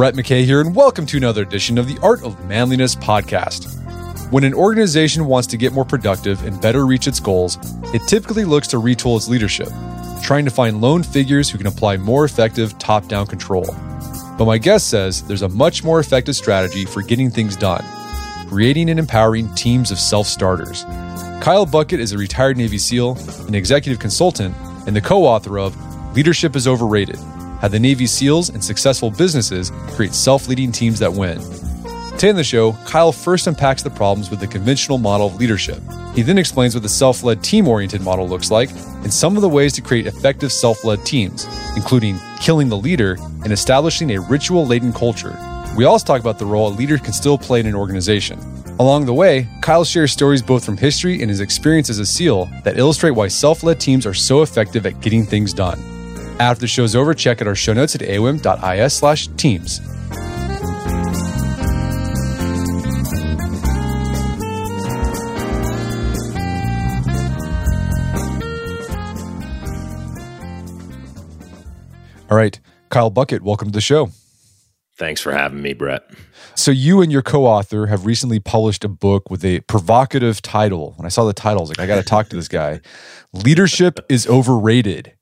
Brett McKay here, and welcome to another edition of the Art of Manliness podcast. When an organization wants to get more productive and better reach its goals, it typically looks to retool its leadership, trying to find lone figures who can apply more effective top down control. But my guest says there's a much more effective strategy for getting things done creating and empowering teams of self starters. Kyle Buckett is a retired Navy SEAL, an executive consultant, and the co author of Leadership is Overrated how the Navy SEALs and successful businesses create self leading teams that win. Today in the show, Kyle first unpacks the problems with the conventional model of leadership. He then explains what the self led team oriented model looks like and some of the ways to create effective self led teams, including killing the leader and establishing a ritual laden culture. We also talk about the role a leader can still play in an organization. Along the way, Kyle shares stories both from history and his experience as a SEAL that illustrate why self led teams are so effective at getting things done. After the show's over, check out our show notes at aom.is slash teams. All right, Kyle Buckett, welcome to the show. Thanks for having me, Brett. So, you and your co author have recently published a book with a provocative title. When I saw the title, I was like, I got to talk to this guy. Leadership is Overrated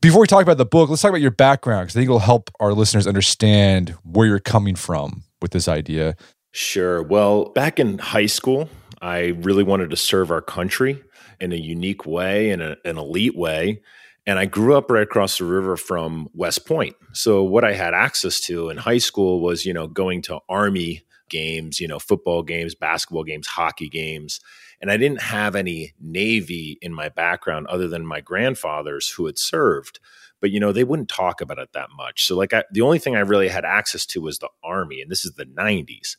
before we talk about the book, let's talk about your background because I think it'll help our listeners understand where you're coming from with this idea. Sure. Well, back in high school, I really wanted to serve our country in a unique way, in a, an elite way. And I grew up right across the river from West Point. So what I had access to in high school was, you know, going to Army games, you know, football games, basketball games, hockey games. And I didn't have any Navy in my background other than my grandfathers who had served. But, you know, they wouldn't talk about it that much. So, like, I, the only thing I really had access to was the Army. And this is the 90s.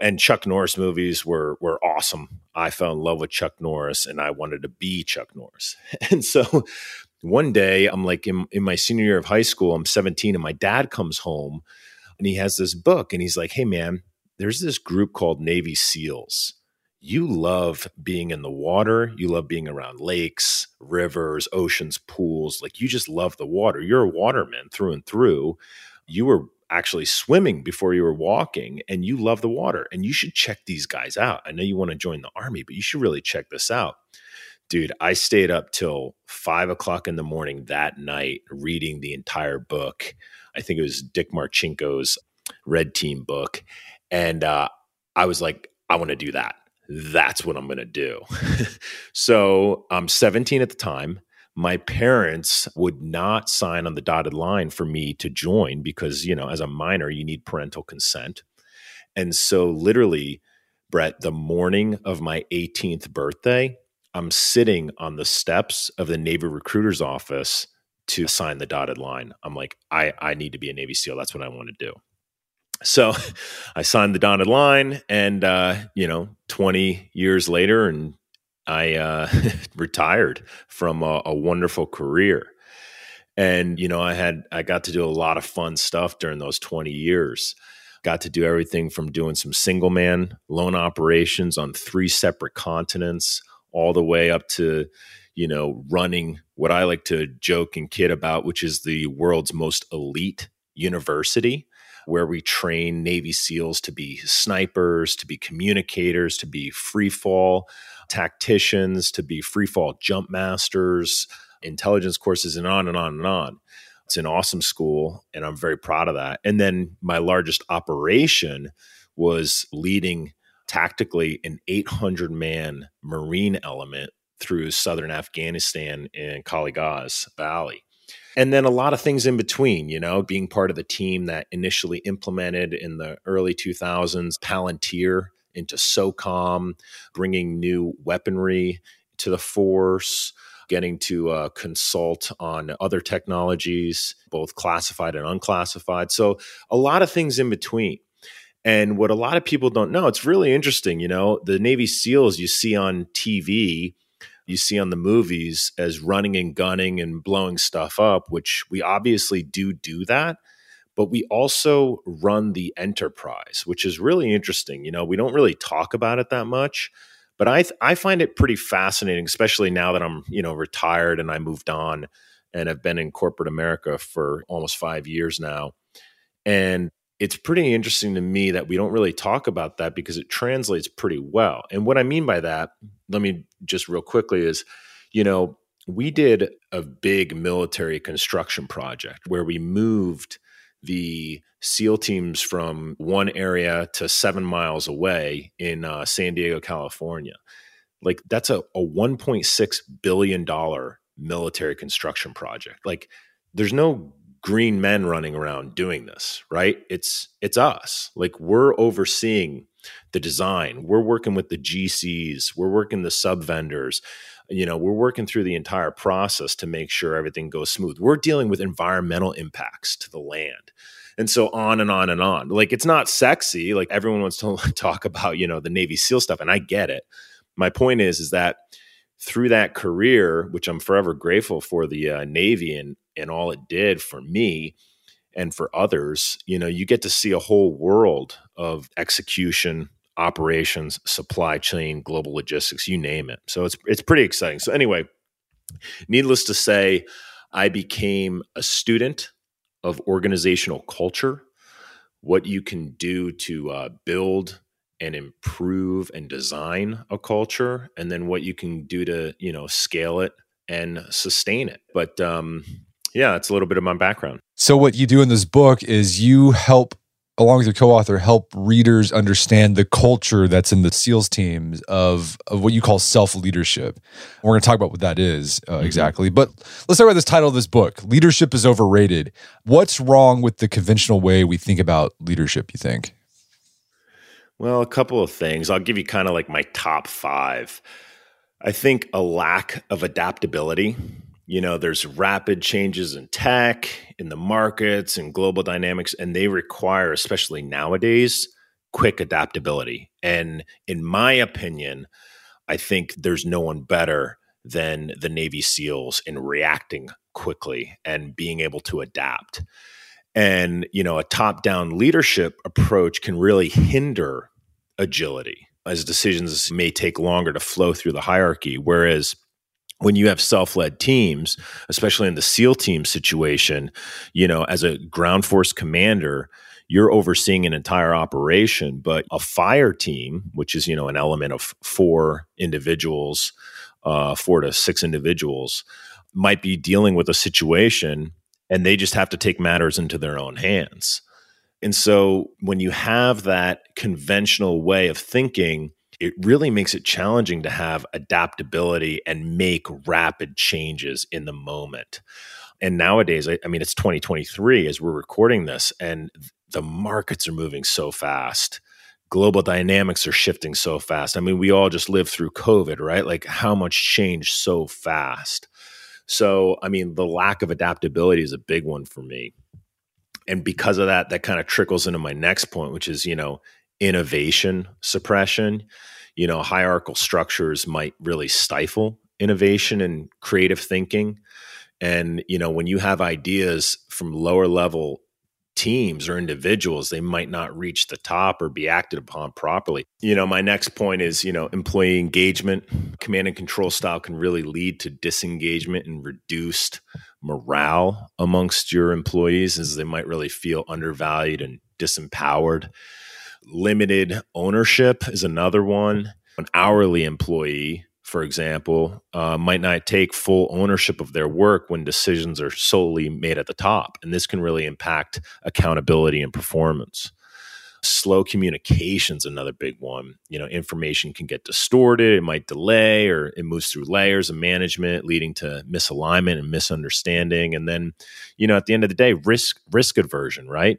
And Chuck Norris movies were were awesome. I fell in love with Chuck Norris and I wanted to be Chuck Norris. And so one day I'm like in, in my senior year of high school, I'm 17, and my dad comes home and he has this book and he's like, Hey man, there's this group called Navy SEALs you love being in the water. You love being around lakes, rivers, oceans, pools. Like you just love the water. You're a waterman through and through. You were actually swimming before you were walking and you love the water. And you should check these guys out. I know you want to join the army, but you should really check this out. Dude, I stayed up till five o'clock in the morning that night reading the entire book. I think it was Dick Marcinko's Red Team book. And uh, I was like, I want to do that that's what I'm going to do. so I'm 17 at the time. My parents would not sign on the dotted line for me to join because, you know, as a minor, you need parental consent. And so, literally, Brett, the morning of my 18th birthday, I'm sitting on the steps of the Navy recruiter's office to sign the dotted line. I'm like, I, I need to be a Navy SEAL. That's what I want to do. So I signed the dotted line, and uh, you know, 20 years later, and I uh, retired from a, a, wonderful career. And you know, I had I got to do a lot of fun stuff during those 20 years. Got to do everything from doing some single man lone operations on three separate continents, all the way up to you know running what I like to joke and kid about, which is the world's most elite university where we train Navy SEALs to be snipers, to be communicators, to be free fall tacticians, to be free fall jump masters, intelligence courses, and on and on and on. It's an awesome school, and I'm very proud of that. And then my largest operation was leading tactically an 800 man Marine element through southern Afghanistan and Gaz Valley. And then a lot of things in between, you know, being part of the team that initially implemented in the early 2000s Palantir into SOCOM, bringing new weaponry to the force, getting to uh, consult on other technologies, both classified and unclassified. So, a lot of things in between. And what a lot of people don't know, it's really interesting. You know, the Navy SEALs you see on TV, you see on the movies as running and gunning and blowing stuff up, which we obviously do do that. But we also run the enterprise, which is really interesting. You know, we don't really talk about it that much, but I I find it pretty fascinating, especially now that I'm you know retired and I moved on and have been in corporate America for almost five years now, and it's pretty interesting to me that we don't really talk about that because it translates pretty well. And what I mean by that, let me just real quickly is, you know, we did a big military construction project where we moved the SEAL teams from one area to seven miles away in uh, San Diego, California. Like that's a, a $1.6 billion military construction project. Like there's no green men running around doing this, right? It's it's us. Like we're overseeing the design. We're working with the GCs, we're working the sub vendors. You know, we're working through the entire process to make sure everything goes smooth. We're dealing with environmental impacts to the land. And so on and on and on. Like it's not sexy. Like everyone wants to talk about, you know, the Navy SEAL stuff and I get it. My point is is that through that career, which I'm forever grateful for the uh, Navy and and all it did for me and for others, you know, you get to see a whole world of execution, operations, supply chain, global logistics, you name it. So it's it's pretty exciting. So anyway, needless to say, I became a student of organizational culture, what you can do to uh, build and improve and design a culture, and then what you can do to you know scale it and sustain it. But um, yeah, it's a little bit of my background. So, what you do in this book is you help, along with your co author, help readers understand the culture that's in the SEALs teams of, of what you call self leadership. We're going to talk about what that is uh, mm-hmm. exactly. But let's talk about this title of this book Leadership is Overrated. What's wrong with the conventional way we think about leadership, you think? Well, a couple of things. I'll give you kind of like my top five. I think a lack of adaptability you know there's rapid changes in tech in the markets and global dynamics and they require especially nowadays quick adaptability. And in my opinion i think there's no one better than the navy seals in reacting quickly and being able to adapt. And you know a top down leadership approach can really hinder agility as decisions may take longer to flow through the hierarchy. Whereas when you have self-led teams especially in the seal team situation you know as a ground force commander you're overseeing an entire operation but a fire team which is you know an element of four individuals uh, four to six individuals might be dealing with a situation and they just have to take matters into their own hands. And so when you have that conventional way of thinking it really makes it challenging to have adaptability and make rapid changes in the moment. And nowadays, I, I mean, it's 2023 as we're recording this, and the markets are moving so fast global dynamics are shifting so fast. I mean, we all just lived through COVID, right? Like how much change so fast. So, I mean, the lack of adaptability is a big one for me. And because of that, that kind of trickles into my next point, which is, you know, innovation suppression. You know, hierarchical structures might really stifle innovation and creative thinking. And, you know, when you have ideas from lower level teams or individuals, they might not reach the top or be acted upon properly. You know, my next point is, you know, employee engagement, command and control style can really lead to disengagement and reduced morale amongst your employees as they might really feel undervalued and disempowered. Limited ownership is another one. An hourly employee, for example, uh, might not take full ownership of their work when decisions are solely made at the top. And this can really impact accountability and performance slow communication's another big one you know information can get distorted it might delay or it moves through layers of management leading to misalignment and misunderstanding and then you know at the end of the day risk risk aversion right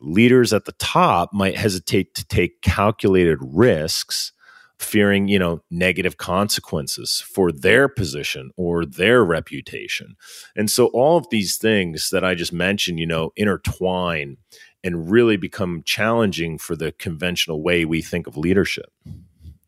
leaders at the top might hesitate to take calculated risks fearing you know negative consequences for their position or their reputation and so all of these things that i just mentioned you know intertwine and really become challenging for the conventional way we think of leadership.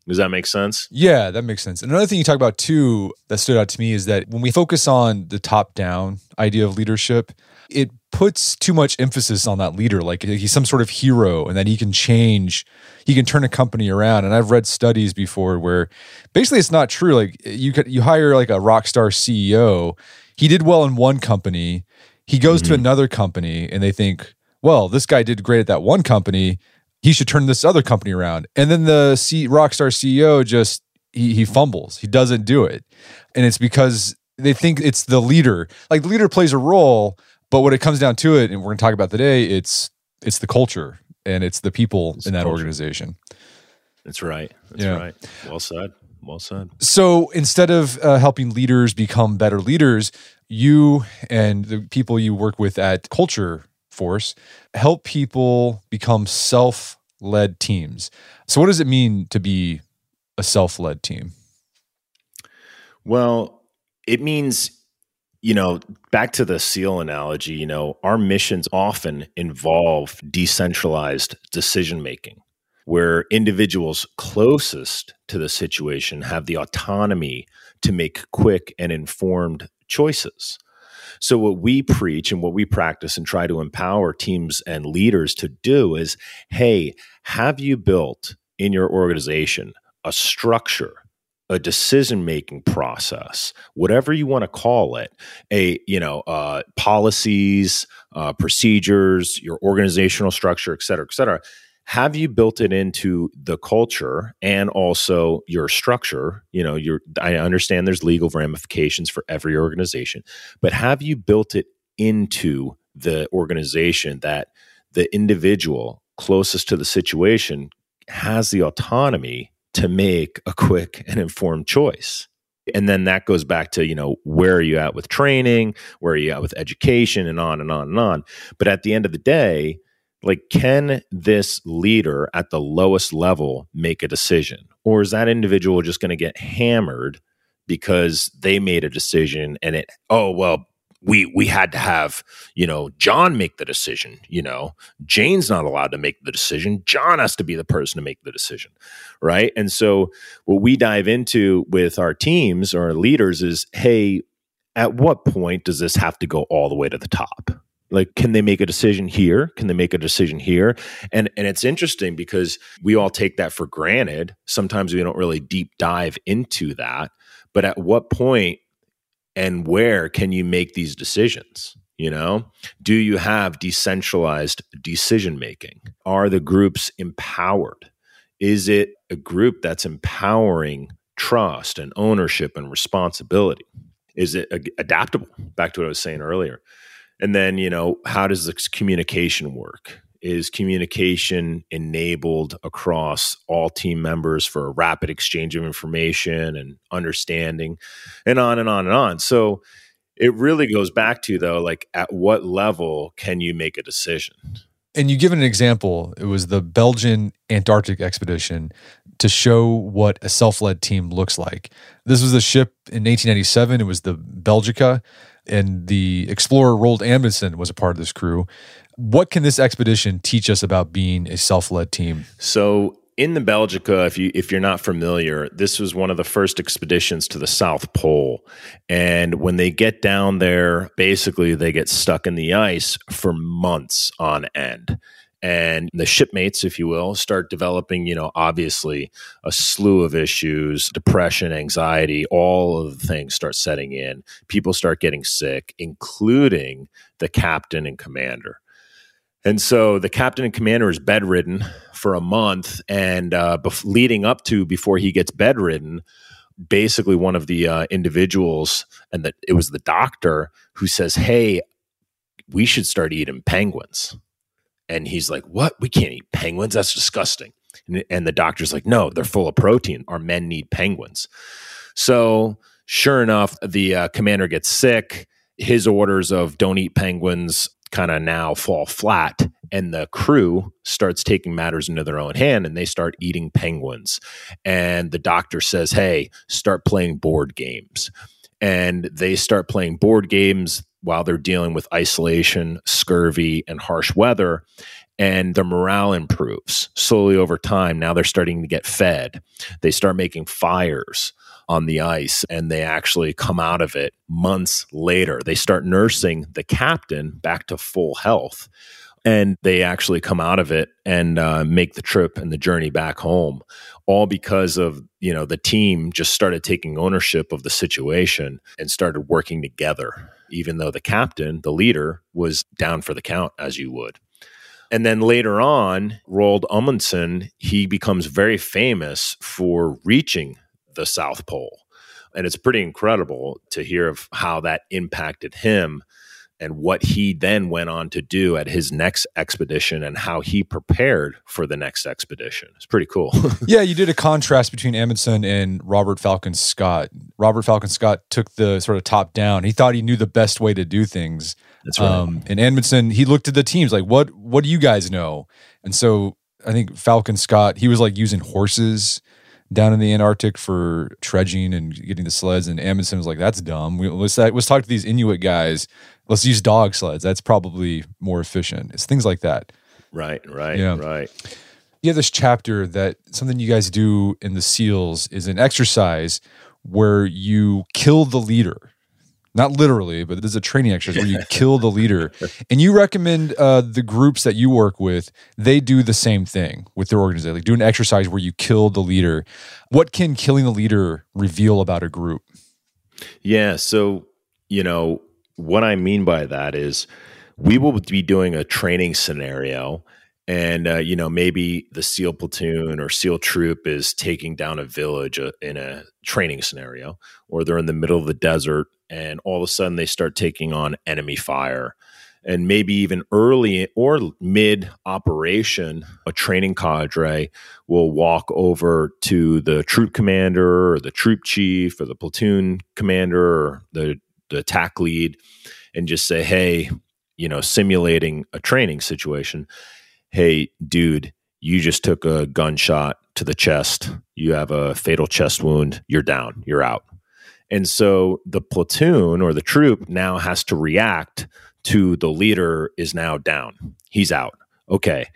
Does that make sense? Yeah, that makes sense. And another thing you talk about too that stood out to me is that when we focus on the top down idea of leadership, it puts too much emphasis on that leader. Like he's some sort of hero and that he can change, he can turn a company around. And I've read studies before where basically it's not true. Like you could, you hire like a rock star CEO, he did well in one company, he goes mm-hmm. to another company and they think, well, this guy did great at that one company. He should turn this other company around. And then the C- Rockstar CEO just he, he fumbles. He doesn't do it. And it's because they think it's the leader. Like the leader plays a role, but when it comes down to it, and we're going to talk about today, it's it's the culture and it's the people it's in that culture. organization. That's right. That's yeah. right. Well said. Well said. So instead of uh, helping leaders become better leaders, you and the people you work with at Culture force help people become self led teams. So, what does it mean to be a self led team? Well, it means, you know, back to the SEAL analogy, you know, our missions often involve decentralized decision making, where individuals closest to the situation have the autonomy to make quick and informed choices. So, what we preach and what we practice and try to empower teams and leaders to do is hey, have you built in your organization a structure? a decision making process whatever you want to call it a you know uh, policies uh, procedures your organizational structure et cetera et cetera have you built it into the culture and also your structure? You know your i understand there's legal ramifications for every organization but have you built it into the organization that the individual closest to the situation has the autonomy to make a quick and informed choice? And then that goes back to you know where are you at with training? Where are you at with education? And on and on and on. But at the end of the day like can this leader at the lowest level make a decision? Or is that individual just going to get hammered because they made a decision and it oh well we we had to have you know john make the decision you know? Jane's not allowed to make the decision. John has to be the person to make the decision right? And so what we dive into with our teams or our leaders is hey at what point does this have to go all the way to the top like can they make a decision here? Can they make a decision here? And and it's interesting because we all take that for granted. Sometimes we don't really deep dive into that. But at what point and where can you make these decisions you know? Do you have decentralized decision making? Are the groups empowered? Is it a group that's empowering trust and ownership and responsibility? Is it adaptable? Back to what i was saying earlier and then, you know, how does this communication work? Is communication enabled across all team members for a rapid exchange of information and understanding, and on and on and on? So it really goes back to, though, like at what level can you make a decision? And you give an example. It was the Belgian Antarctic expedition to show what a self led team looks like. This was a ship in 1897. It was the Belgica and the explorer Roald Amundsen was a part of this crew. What can this expedition teach us about being a self-led team? So in the Belgica, if you if you're not familiar, this was one of the first expeditions to the South Pole. And when they get down there, basically they get stuck in the ice for months on end and the shipmates, if you will, start developing, you know, obviously a slew of issues, depression, anxiety, all of the things start setting in. People start getting sick, including the captain and commander. And so the captain and commander is bedridden for a month. And uh, bef- leading up to before he gets bedridden, basically one of the uh, individuals, and that it was the doctor who says, Hey, we should start eating penguins. And he's like, What? We can't eat penguins. That's disgusting. And, and the doctor's like, No, they're full of protein. Our men need penguins. So, sure enough, the uh, commander gets sick. His orders of don't eat penguins kind of now fall flat and the crew starts taking matters into their own hand and they start eating penguins and the doctor says hey start playing board games and they start playing board games while they're dealing with isolation scurvy and harsh weather and their morale improves slowly over time. Now they're starting to get fed. They start making fires on the ice and they actually come out of it months later. They start nursing the captain back to full health and they actually come out of it and uh, make the trip and the journey back home all because of you know the team just started taking ownership of the situation and started working together even though the captain the leader was down for the count as you would and then later on roald amundsen he becomes very famous for reaching the South Pole. And it's pretty incredible to hear of how that impacted him and what he then went on to do at his next expedition and how he prepared for the next expedition. It's pretty cool. yeah, you did a contrast between Amundsen and Robert Falcon Scott. Robert Falcon Scott took the sort of top down. He thought he knew the best way to do things. That's right. Um, and Amundsen, he looked at the teams like, what what do you guys know? And so I think Falcon Scott, he was like using horses down in the Antarctic for trudging and getting the sleds. And Amundsen was like, "That's dumb. We, let's uh, let's talk to these Inuit guys. Let's use dog sleds. That's probably more efficient. It's things like that." Right. Right. Yeah. Right. You have this chapter that something you guys do in the SEALs is an exercise where you kill the leader not literally, but there's a training exercise where you kill the leader. And you recommend uh, the groups that you work with, they do the same thing with their organization, like do an exercise where you kill the leader. What can killing the leader reveal about a group? Yeah. So, you know, what I mean by that is we will be doing a training scenario and uh, you know maybe the seal platoon or seal troop is taking down a village uh, in a training scenario or they're in the middle of the desert and all of a sudden they start taking on enemy fire. And maybe even early or mid operation a training cadre will walk over to the troop commander or the troop chief or the platoon commander or the, the attack lead and just say hey you know simulating a training situation hey, dude, you just took a gunshot to the chest. You have a fatal chest wound. You're down. You're out. And so the platoon or the troop now has to react to the leader is now down. He's out. Okay.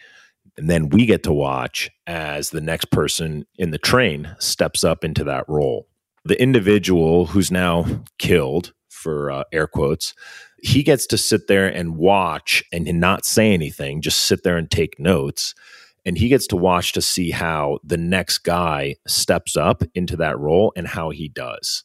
And then we get to watch as the next person in the train steps up into that role. The individual who's now killed, for uh, air quotes, he gets to sit there and watch and not say anything, just sit there and take notes. And he gets to watch to see how the next guy steps up into that role and how he does.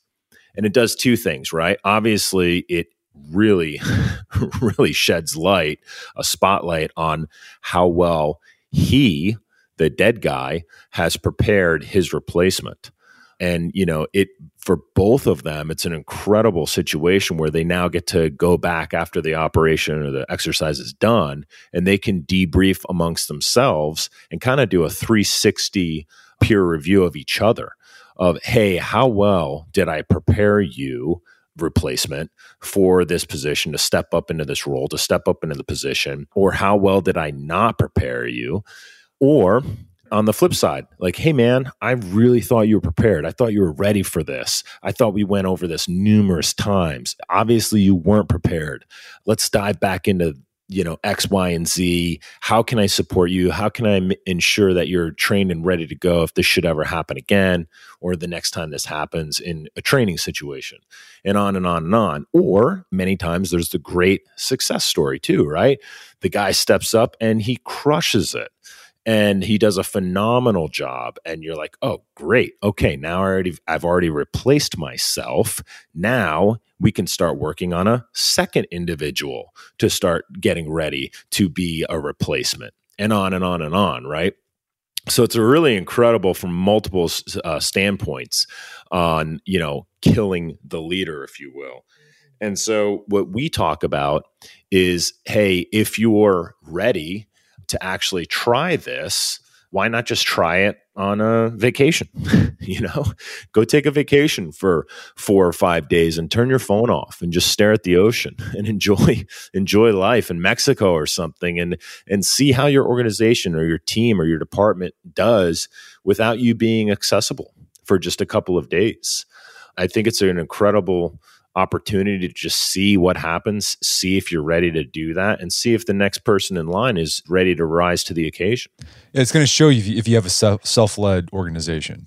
And it does two things, right? Obviously, it really, really sheds light, a spotlight on how well he, the dead guy, has prepared his replacement and you know it for both of them it's an incredible situation where they now get to go back after the operation or the exercise is done and they can debrief amongst themselves and kind of do a 360 peer review of each other of hey how well did i prepare you replacement for this position to step up into this role to step up into the position? Or how well did i not prepare you? Or on the flip side, like, hey, man, I really thought you were prepared. I thought you were ready for this. I thought we went over this numerous times. Obviously, you weren't prepared. Let's dive back into you know x y and z how can i support you how can i m- ensure that you're trained and ready to go if this should ever happen again or the next time this happens in a training situation and on and on and on or many times there's the great success story too right the guy steps up and he crushes it and he does a phenomenal job and you're like oh great. Okay now I already i've already replaced myself. Now we can start working on a second individual to start getting ready to be a replacement. And on and on and on right? So it's a really incredible from multiple uh, standpoints on you know killing the leader if you will. And so what we talk about is hey if you're ready to actually try this, why not just try it on a vacation? you know, go take a vacation for four or five days and turn your phone off and just stare at the ocean and enjoy enjoy life in Mexico or something and and see how your organization or your team or your department does without you being accessible for just a couple of days. I think it's an incredible opportunity to just see what happens, see if you're ready to do that, and see if the next person in line is ready to rise to the occasion. It's going to show you if you have a self led organization.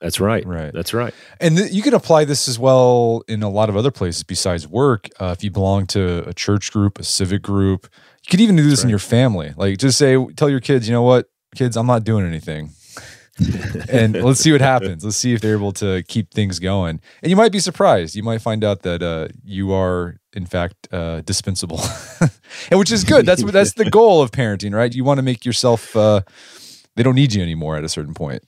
That's right. Right. That's right. And th- you can apply this as well in a lot of other places besides work. Uh, if you belong to a church group, a civic group, you could even do this right. in your family. Like just say, tell your kids, you know what, kids, I'm not doing anything and let's see what happens. Let's see if they're able to keep things going. And you might be surprised. You might find out that uh, you are, in fact, uh, dispensable, and which is good. That's that's the goal of parenting, right? You want to make yourself. Uh, they don't need you anymore at a certain point.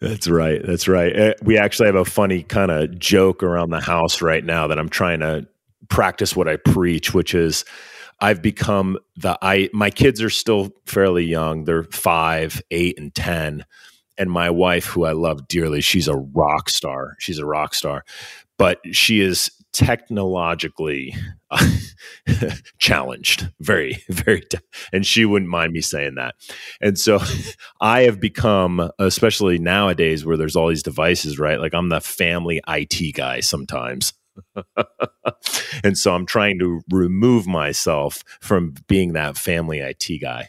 That's right. That's right. Uh, we actually have a funny kind of joke around the house right now that I'm trying to practice what I preach, which is I've become the I my kids are still fairly young. They're 5, 8 and 10 and my wife, who I love dearly, she's a rock star. She's a rock star, but she is technologically challenged, very, very, and she wouldn't mind me saying that. And so I have become, especially nowadays where there's all these devices, right? Like I'm the family IT guy sometimes. and so I'm trying to remove myself from being that family IT guy.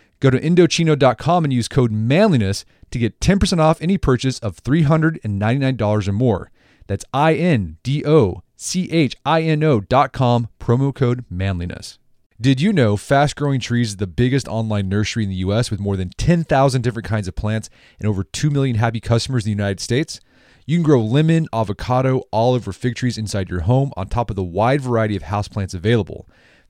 Go to Indochino.com and use code manliness to get 10% off any purchase of $399 or more. That's I N D O C H I N O.com, promo code manliness. Did you know Fast Growing Trees is the biggest online nursery in the US with more than 10,000 different kinds of plants and over 2 million happy customers in the United States? You can grow lemon, avocado, olive, or fig trees inside your home on top of the wide variety of houseplants available.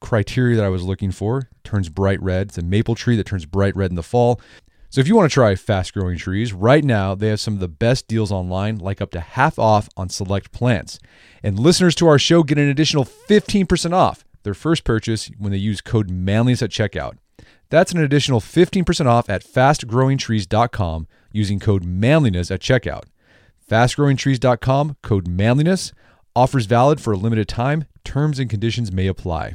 criteria that I was looking for. Turns bright red. It's a maple tree that turns bright red in the fall. So if you want to try fast growing trees, right now they have some of the best deals online, like up to half off on select plants. And listeners to our show get an additional 15% off their first purchase when they use code manliness at checkout. That's an additional 15% off at fastgrowingtrees.com using code manliness at checkout. Fastgrowingtrees.com, code manliness. Offers valid for a limited time. Terms and conditions may apply.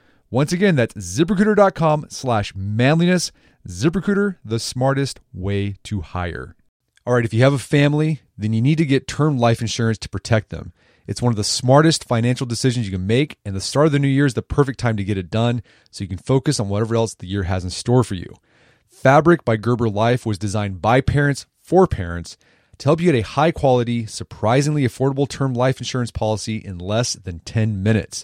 Once again, that's ziprecruiter.com slash manliness. ZipRecruiter, the smartest way to hire. All right, if you have a family, then you need to get term life insurance to protect them. It's one of the smartest financial decisions you can make, and the start of the new year is the perfect time to get it done so you can focus on whatever else the year has in store for you. Fabric by Gerber Life was designed by parents for parents to help you get a high quality, surprisingly affordable term life insurance policy in less than 10 minutes.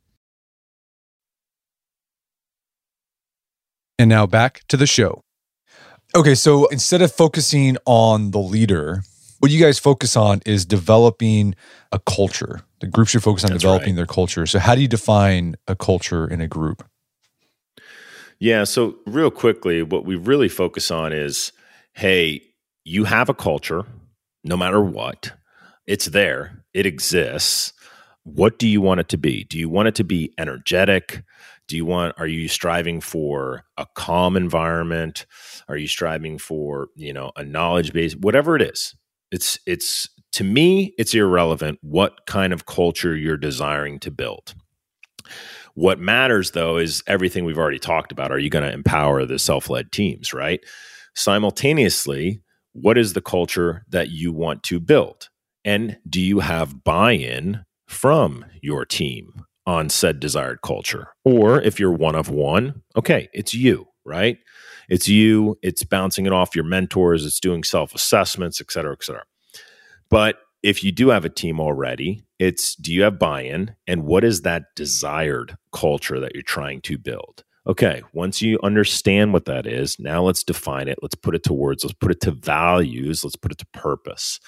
And now back to the show. Okay, so instead of focusing on the leader, what you guys focus on is developing a culture. The group should focus on That's developing right. their culture. So, how do you define a culture in a group? Yeah, so real quickly, what we really focus on is hey, you have a culture, no matter what, it's there, it exists. What do you want it to be? Do you want it to be energetic? Do you want, are you striving for a calm environment? Are you striving for, you know, a knowledge base? Whatever it is, it's, it's, to me, it's irrelevant what kind of culture you're desiring to build. What matters though is everything we've already talked about. Are you going to empower the self led teams, right? Simultaneously, what is the culture that you want to build? And do you have buy in from your team on said desired culture? Or if you're one of one, okay, it's you, right? It's you, it's bouncing it off your mentors, it's doing self assessments, et cetera, et cetera. But if you do have a team already, it's do you have buy in? And what is that desired culture that you're trying to build? Okay, once you understand what that is, now let's define it. Let's put it to words. Let's put it to values. Let's put it to purpose.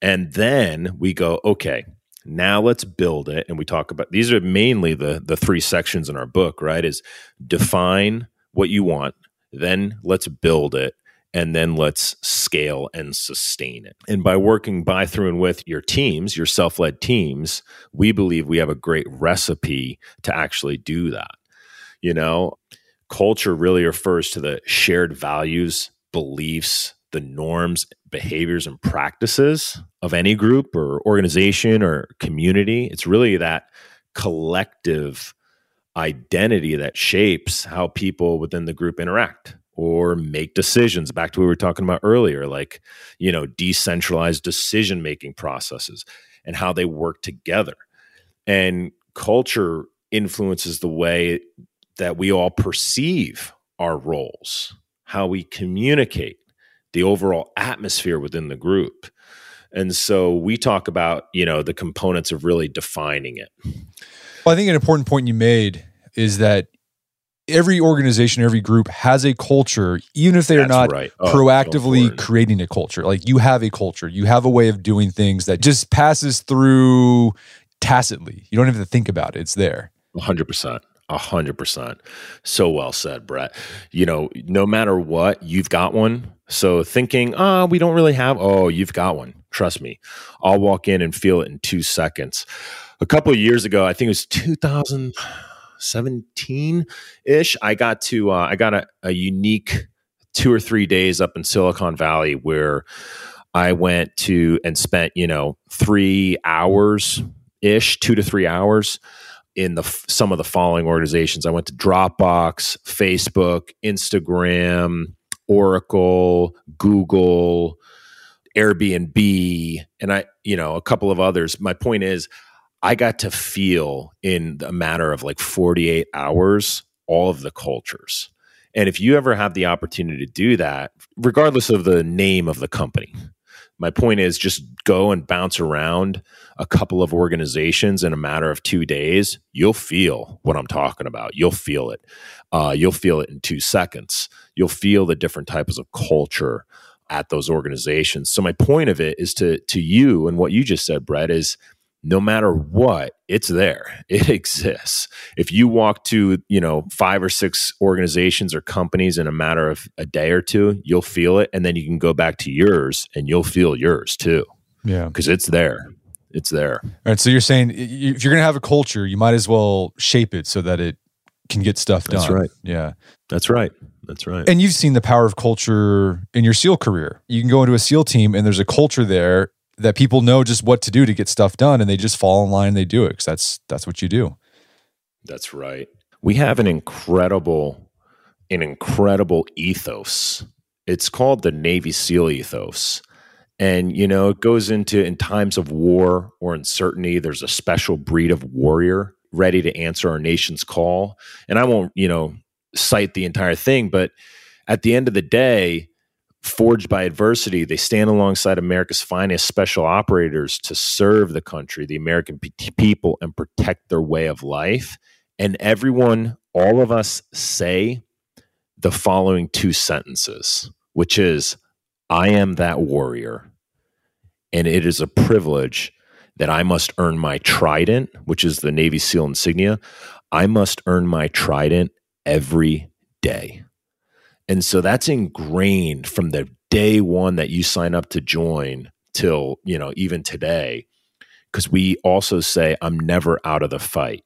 And then we go, okay, now let's build it. And we talk about these are mainly the the three sections in our book, right? Is define what you want, then let's build it, and then let's scale and sustain it. And by working by, through, and with your teams, your self led teams, we believe we have a great recipe to actually do that. You know, culture really refers to the shared values, beliefs, the norms, behaviors, and practices of any group or organization or community. It's really that collective identity that shapes how people within the group interact or make decisions back to what we were talking about earlier like you know decentralized decision making processes and how they work together and culture influences the way that we all perceive our roles, how we communicate, the overall atmosphere within the group. And so we talk about, you know, the components of really defining it. Well, I think an important point you made is that every organization, every group has a culture, even if they That's are not right. oh, proactively creating a culture. Like you have a culture, you have a way of doing things that just passes through tacitly. You don't have to think about it, it's there. 100%. Hundred percent. So well said, Brett. You know, no matter what, you've got one. So thinking, ah, oh, we don't really have, oh, you've got one. Trust me. I'll walk in and feel it in two seconds. A couple of years ago, I think it was 2017 ish, I got to, uh, I got a, a unique two or three days up in Silicon Valley where I went to and spent, you know, three hours ish, two to three hours in the some of the following organizations. I went to Dropbox, Facebook, Instagram, Oracle, Google, Airbnb, and I, you know, a couple of others. My point is, I got to feel in a matter of like 48 hours all of the cultures. And if you ever have the opportunity to do that, regardless of the name of the company, my point is just go and bounce around a couple of organizations in a matter of two days. You'll feel what I'm talking about. You'll feel it. Uh, you'll feel it in two seconds. You'll feel the different types of culture at those organizations. So my point of it is to to you and what you just said, Brett, is no matter what, it's there. It exists. If you walk to, you know, five or six organizations or companies in a matter of a day or two, you'll feel it. And then you can go back to yours and you'll feel yours too. Yeah. Because it's there. It's there. All right. So you're saying if you're going to have a culture, you might as well shape it so that it can get stuff done. That's right. Yeah. That's right. That's right. And you've seen the power of culture in your SEAL career. You can go into a SEAL team and there's a culture there that people know just what to do to get stuff done and they just fall in line and they do it because that's that's what you do. That's right. We have an incredible an incredible ethos. It's called the navy seal ethos. And you know it goes into in times of war or uncertainty there's a special breed of warrior ready to answer our nation's call. And i won't you know cite the entire thing but at the end of the day forged by adversity, they stand alongside America's finest special operators to serve the country, the American people, and protect their way of life. And everyone, all of us say the following two sentences, which is, I am that warrior, and it is a privilege that I must earn my trident, which is the Navy SEAL insignia. I must earn my trident every day. And so that's ingrained from the day one that you sign up to join till, you know, even today. Because we also say, I'm never out of the fight.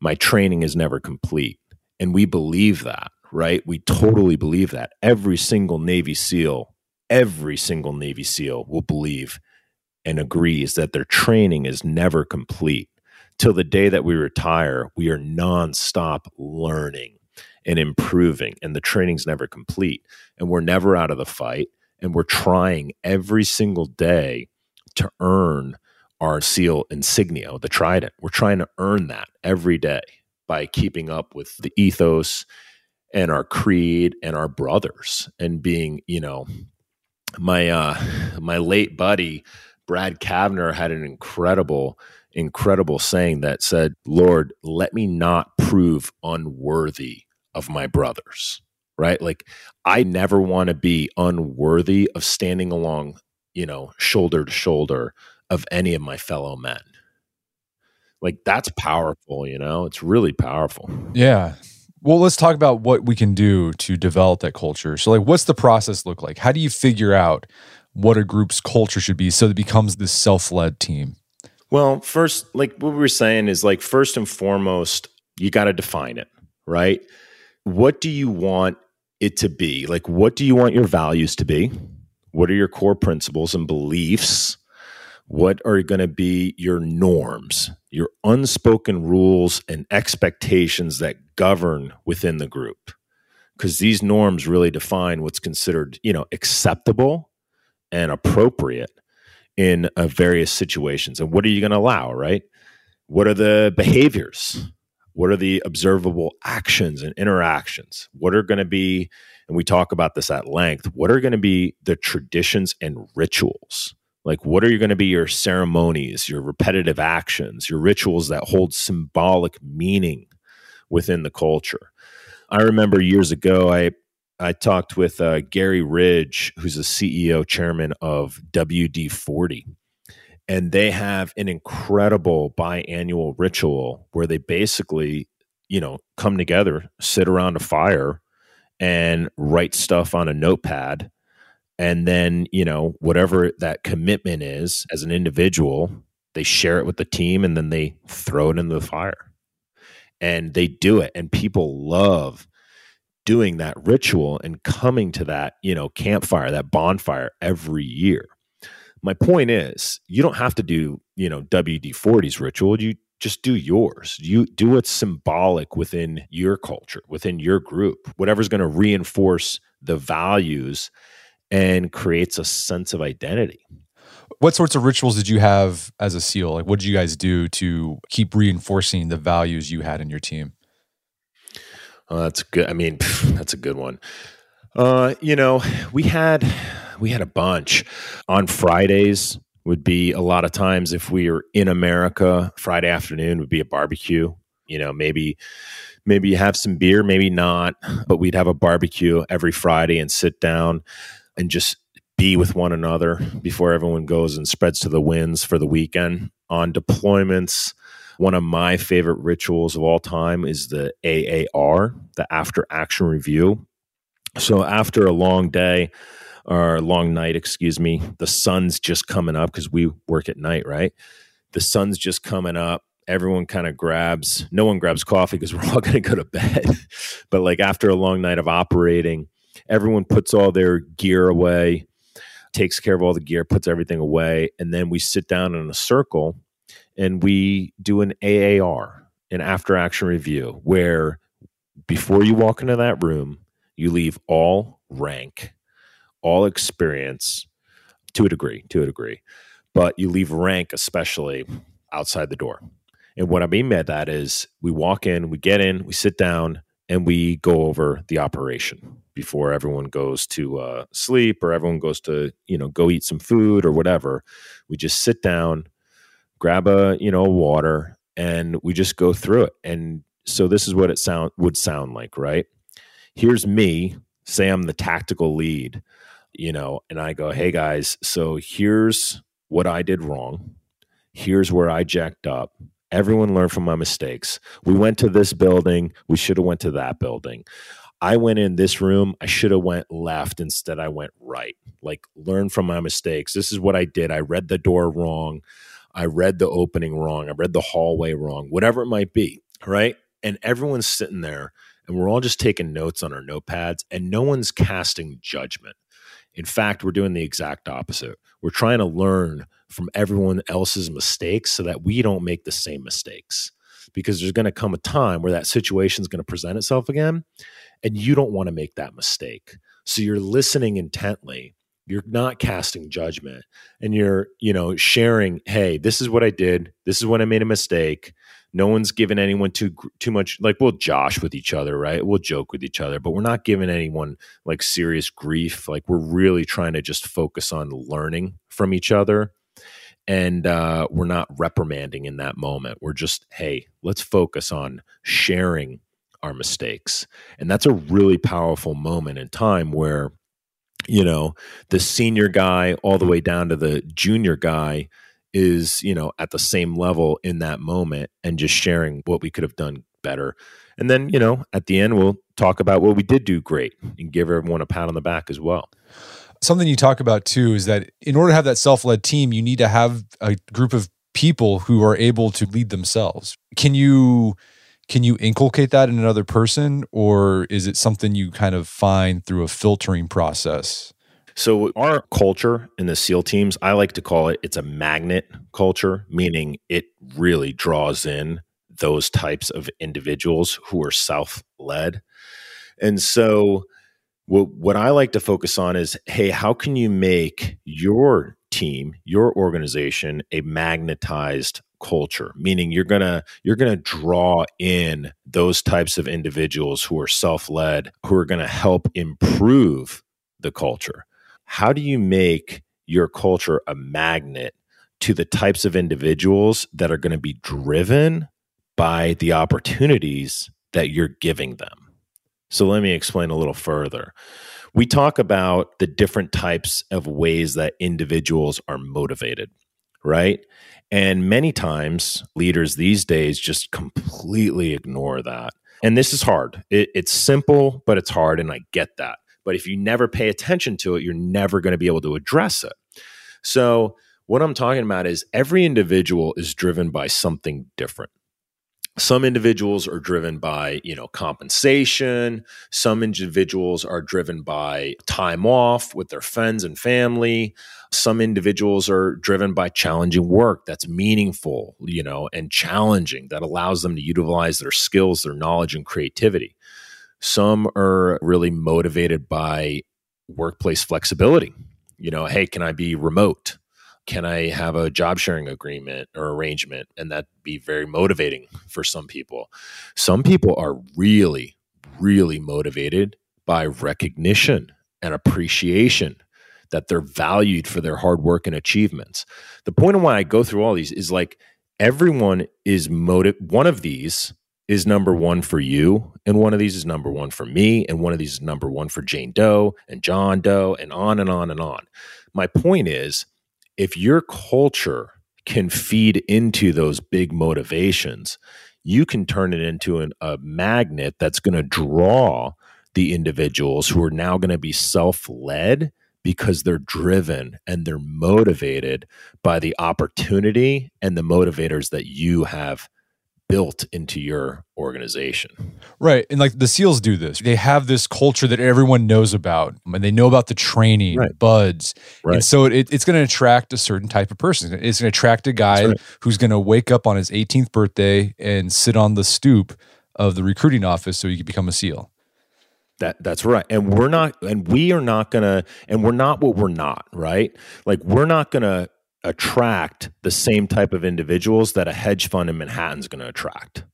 My training is never complete. And we believe that, right? We totally believe that. Every single Navy SEAL, every single Navy SEAL will believe and agrees that their training is never complete. Till the day that we retire, we are nonstop learning and improving and the training's never complete and we're never out of the fight and we're trying every single day to earn our seal insignia the trident. We're trying to earn that every day by keeping up with the ethos and our creed and our brothers and being you know my uh my late buddy brad Cavner had an incredible incredible saying that said lord let me not prove unworthy of my brothers, right? Like I never want to be unworthy of standing along, you know, shoulder to shoulder of any of my fellow men. Like that's powerful, you know? It's really powerful. Yeah. Well, let's talk about what we can do to develop that culture. So like what's the process look like? How do you figure out what a group's culture should be so it becomes this self-led team? Well, first, like what we were saying is like first and foremost, you got to define it, right? what do you want it to be? Like, what do you want your values to be? What are your core principles and beliefs? What are going to be your norms, your unspoken rules and expectations that govern within the group? Because these norms really define what's considered, you know, acceptable and appropriate in uh, various situations. And what are you going to allow, right? What are the behaviors? What are the observable actions and interactions? What are going to be, and we talk about this at length, what are going to be the traditions and rituals? Like, what are you going to be your ceremonies, your repetitive actions, your rituals that hold symbolic meaning within the culture? I remember years ago, I I talked with uh, Gary Ridge, who's the CEO chairman of WD 40 and they have an incredible biannual ritual where they basically you know come together sit around a fire and write stuff on a notepad. And then you know whatever that commitment is as an individual they share it with the team and then they throw it into the fire. And they do it and people love doing that ritual and coming to that, you know, campfire, that bonfire every year. My point is, you don't have to do, you know, WD 40's ritual. You just do yours. You do what's symbolic within your culture, within your group, whatever's going to reinforce the values and creates a sense of identity. What sorts of rituals did you have as a SEAL? Like, what did you guys do to keep reinforcing the values you had in your team? Oh, that's good. I mean, that's a good one. Uh, you know, we had we had a bunch on Fridays. Would be a lot of times if we were in America. Friday afternoon would be a barbecue. You know, maybe maybe you have some beer, maybe not, but we'd have a barbecue every Friday and sit down and just be with one another before everyone goes and spreads to the winds for the weekend. On deployments, one of my favorite rituals of all time is the AAR, the after action review. So after a long day or a long night, excuse me, the sun's just coming up because we work at night, right? The sun's just coming up. Everyone kind of grabs, no one grabs coffee because we're all going to go to bed. but like after a long night of operating, everyone puts all their gear away, takes care of all the gear, puts everything away, and then we sit down in a circle and we do an AAR, an after action review, where before you walk into that room, you leave all rank, all experience to a degree, to a degree, but you leave rank especially outside the door. And what I mean by that is we walk in, we get in, we sit down, and we go over the operation before everyone goes to uh, sleep or everyone goes to you know go eat some food or whatever. We just sit down, grab a you know water, and we just go through it. And so this is what it sound would sound like, right? Here's me. Say I'm the tactical lead, you know, and I go, "Hey guys, so here's what I did wrong. Here's where I jacked up. Everyone learned from my mistakes. We went to this building. We should have went to that building. I went in this room. I should have went left instead. I went right. Like learn from my mistakes. This is what i did. I read the door wrong i read the opening wrong i read the hallway wrong whatever it might be right and everyone's sitting there and we're all just taking notes on our notepads and no one's casting judgment in fact we're doing the exact opposite we're trying to learn from everyone else's mistakes so that we don't make the same mistakes. Because there's going to come a time where that situation is going to present itself again, and you don't want to make that mistake. So you're listening intently. You're not casting judgment, and you're, you know, sharing. Hey, this is what I did. This is when I made a mistake. No one's giving anyone too too much. Like we'll josh with each other, right? We'll joke with each other, but we're not giving anyone like serious grief. Like we're really trying to just focus on learning from each other and uh, we're not reprimanding in that moment. We're just, hey, let's focus on sharing our mistakes. And that's a really powerful moment in time where, you know, the senior guy all the way down to the junior guy is, you know, at the same level in that moment and just sharing what we could have done better. And then, you know, at the end, we'll talk about what we did do great and give everyone a pat on the back as well something you talk about too is that in order to have that self-led team you need to have a group of people who are able to lead themselves can you can you inculcate that in another person or is it something you kind of find through a filtering process so our culture in the SEAL teams, I like to call it it's a magnet culture, meaning it really draws in those types of individuals who are self-led. And so what, what I like to focus on is hey, how can you make your team, your organization a magnetized culture meaning you're going to you're going to draw in those types of individuals who are self-led who are going to help improve the culture. How do you make your culture a magnet to the types of individuals that are going to be driven by the opportunities that you're giving them? So let me explain a little further. We talk about the different types of ways that individuals are motivated, right? And many times, leaders these days just completely ignore that. And this is hard. It, it's simple, but it's hard. And I get that. But if you never pay attention to it, you're never going to be able to address it. So, what I'm talking about is every individual is driven by something different. Some individuals are driven by you know compensation. Some individuals are driven by time off with their friends and family. Some individuals are driven by challenging work that's meaningful you know and challenging that allows them to utilize their skills their knowledge and creativity. Some are really motivated by workplace flexibility. You know hey can i be remote can I have a job sharing agreement or arrangement? And that be very motivating for some people. Some people are really, really motivated by recognition and appreciation that they're valued for their hard work and achievements. The point of why I go through all these is like everyone is motive. One of these is number one for you, and one of these is number one for me, and one of these is number one for Jane Doe and John Doe, and on and on and on. My point is if your culture can feed into those big motivations, you can turn it into an, a magnet that's going to draw the individuals who are now going to be self led because they're driven and they're motivated by the opportunity and the motivators that you have built into your organization. Right. And like the SEALs do this. They have this culture that everyone knows about and they know about the training, right. BUD/S. Right. And so it, it's going to attract a certain type of person. It's going to attract a guy right. who's going to wake up on his 18th birthday and sit on the stoop of the recruiting office so he can become a SEAL. That that's right. And we're not and we are not going to and we're not what we're not, right? Like we're not going to attract the same type of individuals that a hedge fund in Manhattan's going to attract.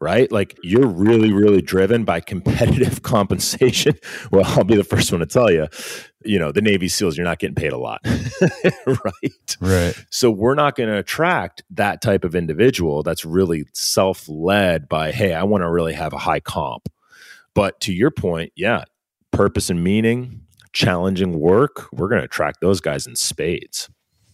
Right? Like you're really, really driven by competitive compensation. Well, I'll be the first one to tell you, you know, the Navy SEALs, you're not getting paid a lot. right. Right. So we're not going to attract that type of individual that's really self led by, hey, I want to really have a high comp. But to your point, yeah, purpose and meaning, challenging work, we're going to attract those guys in spades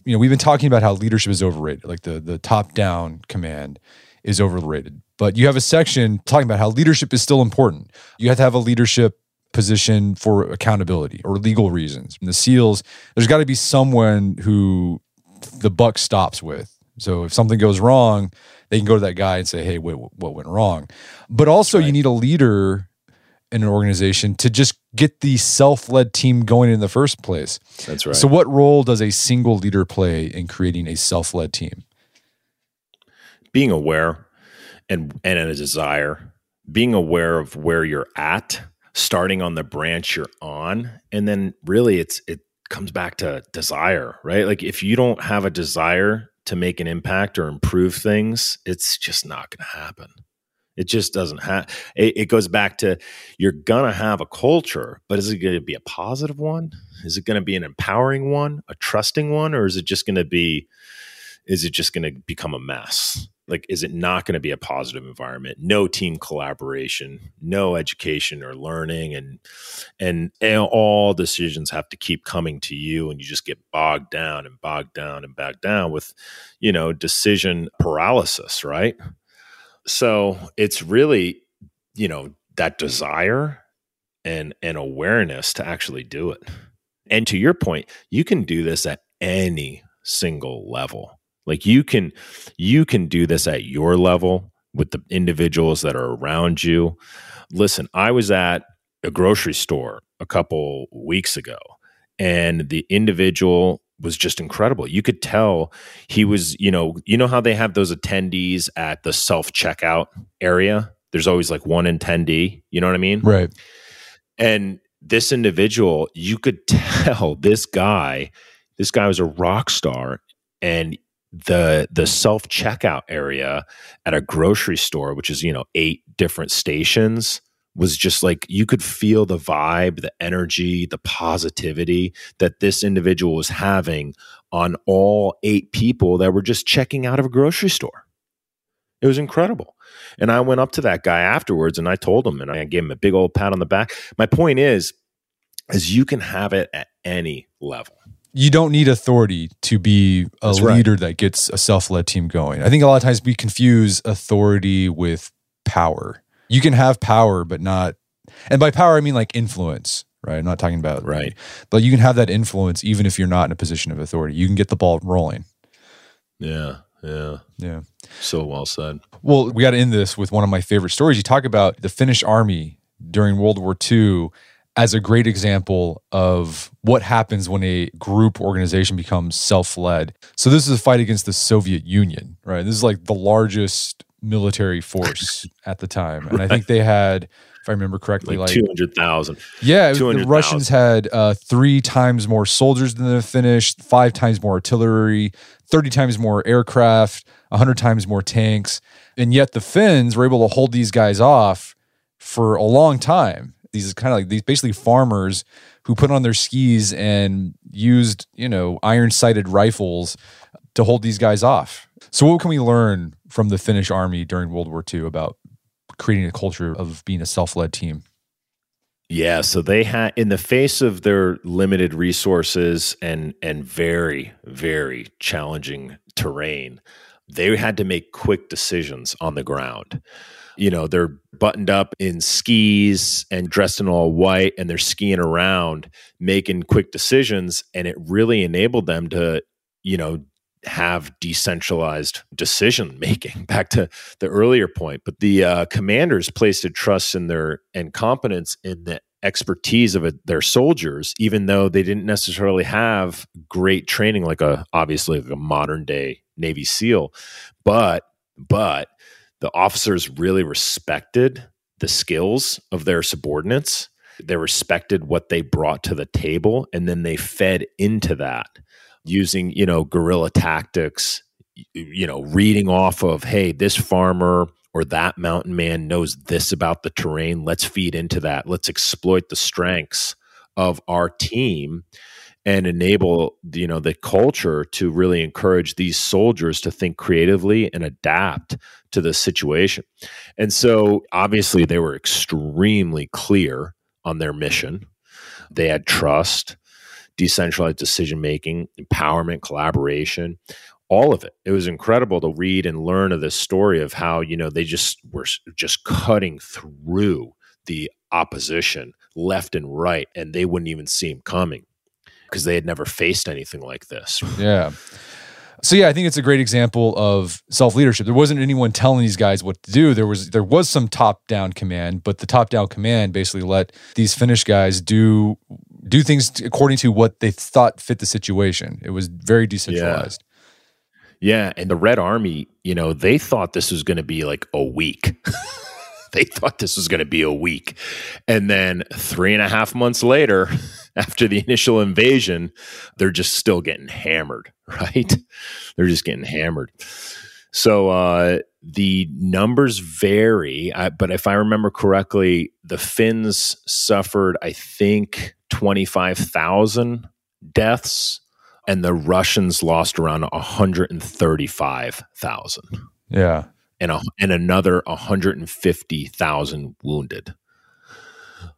you know, we've been talking about how leadership is overrated, like the the top down command is overrated. But you have a section talking about how leadership is still important. You have to have a leadership position for accountability or legal reasons. In the SEALs, there's got to be someone who the buck stops with. So if something goes wrong, they can go to that guy and say, "Hey, wait, what went wrong?" But also, right. you need a leader in an organization to just get the self-led team going in the first place. That's right. So what role does a single leader play in creating a self-led team? Being aware and and a desire, being aware of where you're at, starting on the branch you're on, and then really it's it comes back to desire, right? Like if you don't have a desire to make an impact or improve things, it's just not going to happen. It just doesn't have. It, it, goes back to you're gonna have a culture, but is it going to be a positive one? Is it going to be an empowering one, a trusting one, or is it just going to be? Is it just going to become a mess? Like, is it not going to be a positive environment? No team collaboration, no education or learning, and and, and all decisions have to keep coming to you, and you just get bogged down and bogged down and bogged down with, you know, decision paralysis, right? So it's really, you know, that desire and and awareness to actually do it. And to your point, you can do this at any single level. Like you can you can do this at your level with the individuals that are around you. Listen, I was at a grocery store a couple weeks ago and the individual was just incredible. You could tell he was, you know, you know how they have those attendees at the self checkout area. There's always like one attendee. You know what I mean? Right. And this individual, you could tell this guy, this guy was a rock star, and the the self checkout area at a grocery store, which is you know eight different stations was just like you could feel the vibe, the energy, the positivity that this individual was having on all eight people that were just checking out of a grocery store. It was incredible. And I went up to that guy afterwards and I told him and I gave him a big old pat on the back. My point is is you can have it at any level. You don't need authority to be a That's leader right. that gets a self-led team going. I think a lot of times we confuse authority with power you can have power, but not, and by power, I mean like influence, right? I'm not talking about, right. But you can have that influence even if you're not in a position of authority. You can get the ball rolling. Yeah. Yeah. Yeah. So well said. Well, we got to end this with one of my favorite stories. You talk about the Finnish army during World War II as a great example of what happens when a group organization becomes self-led. So this is a fight against the Soviet Union, right? This is like the largest military force at the time, and I think they had, if I remember correctly, Like, like, two hundred thousand. yeah, it was- the 200,000. Russians had uh, three times more soldiers than the Finnish, five times more artillery, thirty times more aircraft, hundred times more tanks, and yet the Finns were able to hold these guys off for a long time. These kind of like these basically farmers who put on their skis and used you know iron sighted rifles to hold these guys off. So what can we learn from the Finnish army during World War II about creating a culture of being a self led team? Yeah, so they had in the face of their limited resources and and very very challenging terrain, they had to make quick decisions on the ground. You know, they're buttoned up in skis and dressed in all white and they're skiing around making quick decisions and it really enabled them to, you know, have decentralized decision making back to the earlier point but the uh, commanders placed a trust in their and competence in the expertise of it, their soldiers even though they didn't necessarily have great training like a obviously like a modern day navy seal. But but the officers really respected the skills of their subordinates. They respected what they brought to the table and then they fed into that using you know guerrilla tactics you know reading off of hey this farmer or that mountain man knows this about the terrain. Let's feed into that. Let's exploit the strengths of our team and enable you know the culture to really encourage these soldiers to think creatively and adapt to the situation. And so obviously they were extremely clear on their mission. They had trust decentralized decision making, empowerment, collaboration, all of it. It was incredible to read and learn of this story of how, you know, they just were just cutting through the opposition left and right and they wouldn't even see him coming because they had never faced anything like this. Yeah. So yeah, I think it's a great example of self leadership. There wasn't anyone telling these guys what to do. There was there was some top down command, but the top down command basically let these Finnish guys do do things according to what they thought fit the situation. It was very decentralized. Yeah, and the Red Army, you know, they thought this was going to be like a week. they thought this was going to be a week, and then three and a half months later, after the initial invasion, they're just still getting hammered. Right? They're just getting hammered. So uh, the numbers vary, I, but if I remember correctly, the Finns suffered, I think, twenty five thousand deaths and the Russians lost around 135,000 Yeah. and a, and another 150,000 wounded.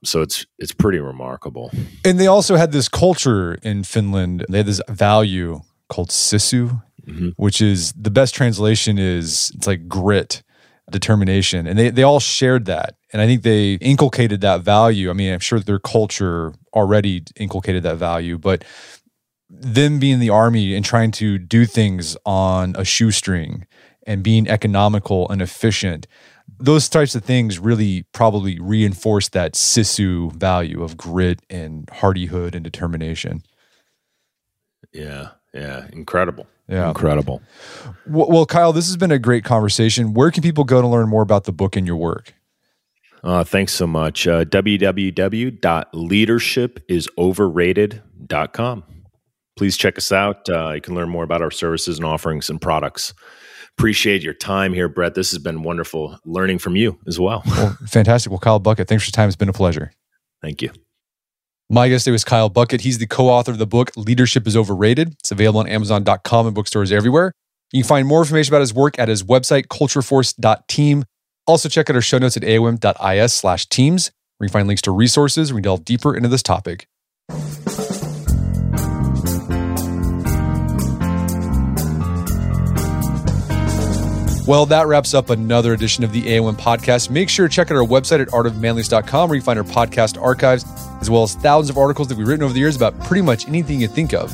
So it's it's pretty remarkable. And they also had this culture in Finland. They had this value called sisu, Mhm. which is the best translation is it's like grit, determination. And they, they all shared that. And I think they inculcated that value. I mean, I'm sure their culture already inculcated that value, but them being the army and trying to do things on a shoestring and being economical and efficient, those types of things really probably reinforce that sisu value of grit and hardihood and determination. Yeah, yeah, incredible. Yeah. Incredible. Well, well, Kyle, this has been a great conversation. Where can people go to learn more about the book and your work? Uh, thanks so much. Uh, www.leadershipisoverrated.com. Please check us out. Uh, you can learn more about our services and offerings and products. Appreciate your time here, Brett. This has been wonderful learning from you as well. Well, fantastic. Well, Kyle Buckett, thanks for your time. It's been a pleasure. Thank you. My guest today was Kyle Buckett. He's the co-author of the book Leadership is Overrated. It's available on Amazon.com and bookstores everywhere. You can find more information about his work at his website, cultureforce.team. Also check out our show notes at aom.is slash teams, where you can find links to resources we delve deeper into this topic. Well, that wraps up another edition of the AOM podcast. Make sure to check out our website at artofmanliness.com where you find our podcast archives, as well as thousands of articles that we've written over the years about pretty much anything you think of.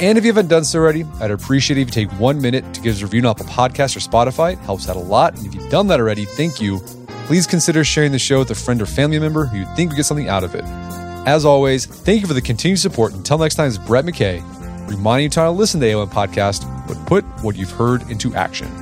And if you haven't done so already, I'd appreciate it if you take one minute to give us a review on Apple Podcast or Spotify. It helps out a lot. And if you've done that already, thank you. Please consider sharing the show with a friend or family member who you think would get something out of it. As always, thank you for the continued support. Until next time, it's Brett McKay, reminding you to listen to the AOM Podcast, but put what you've heard into action.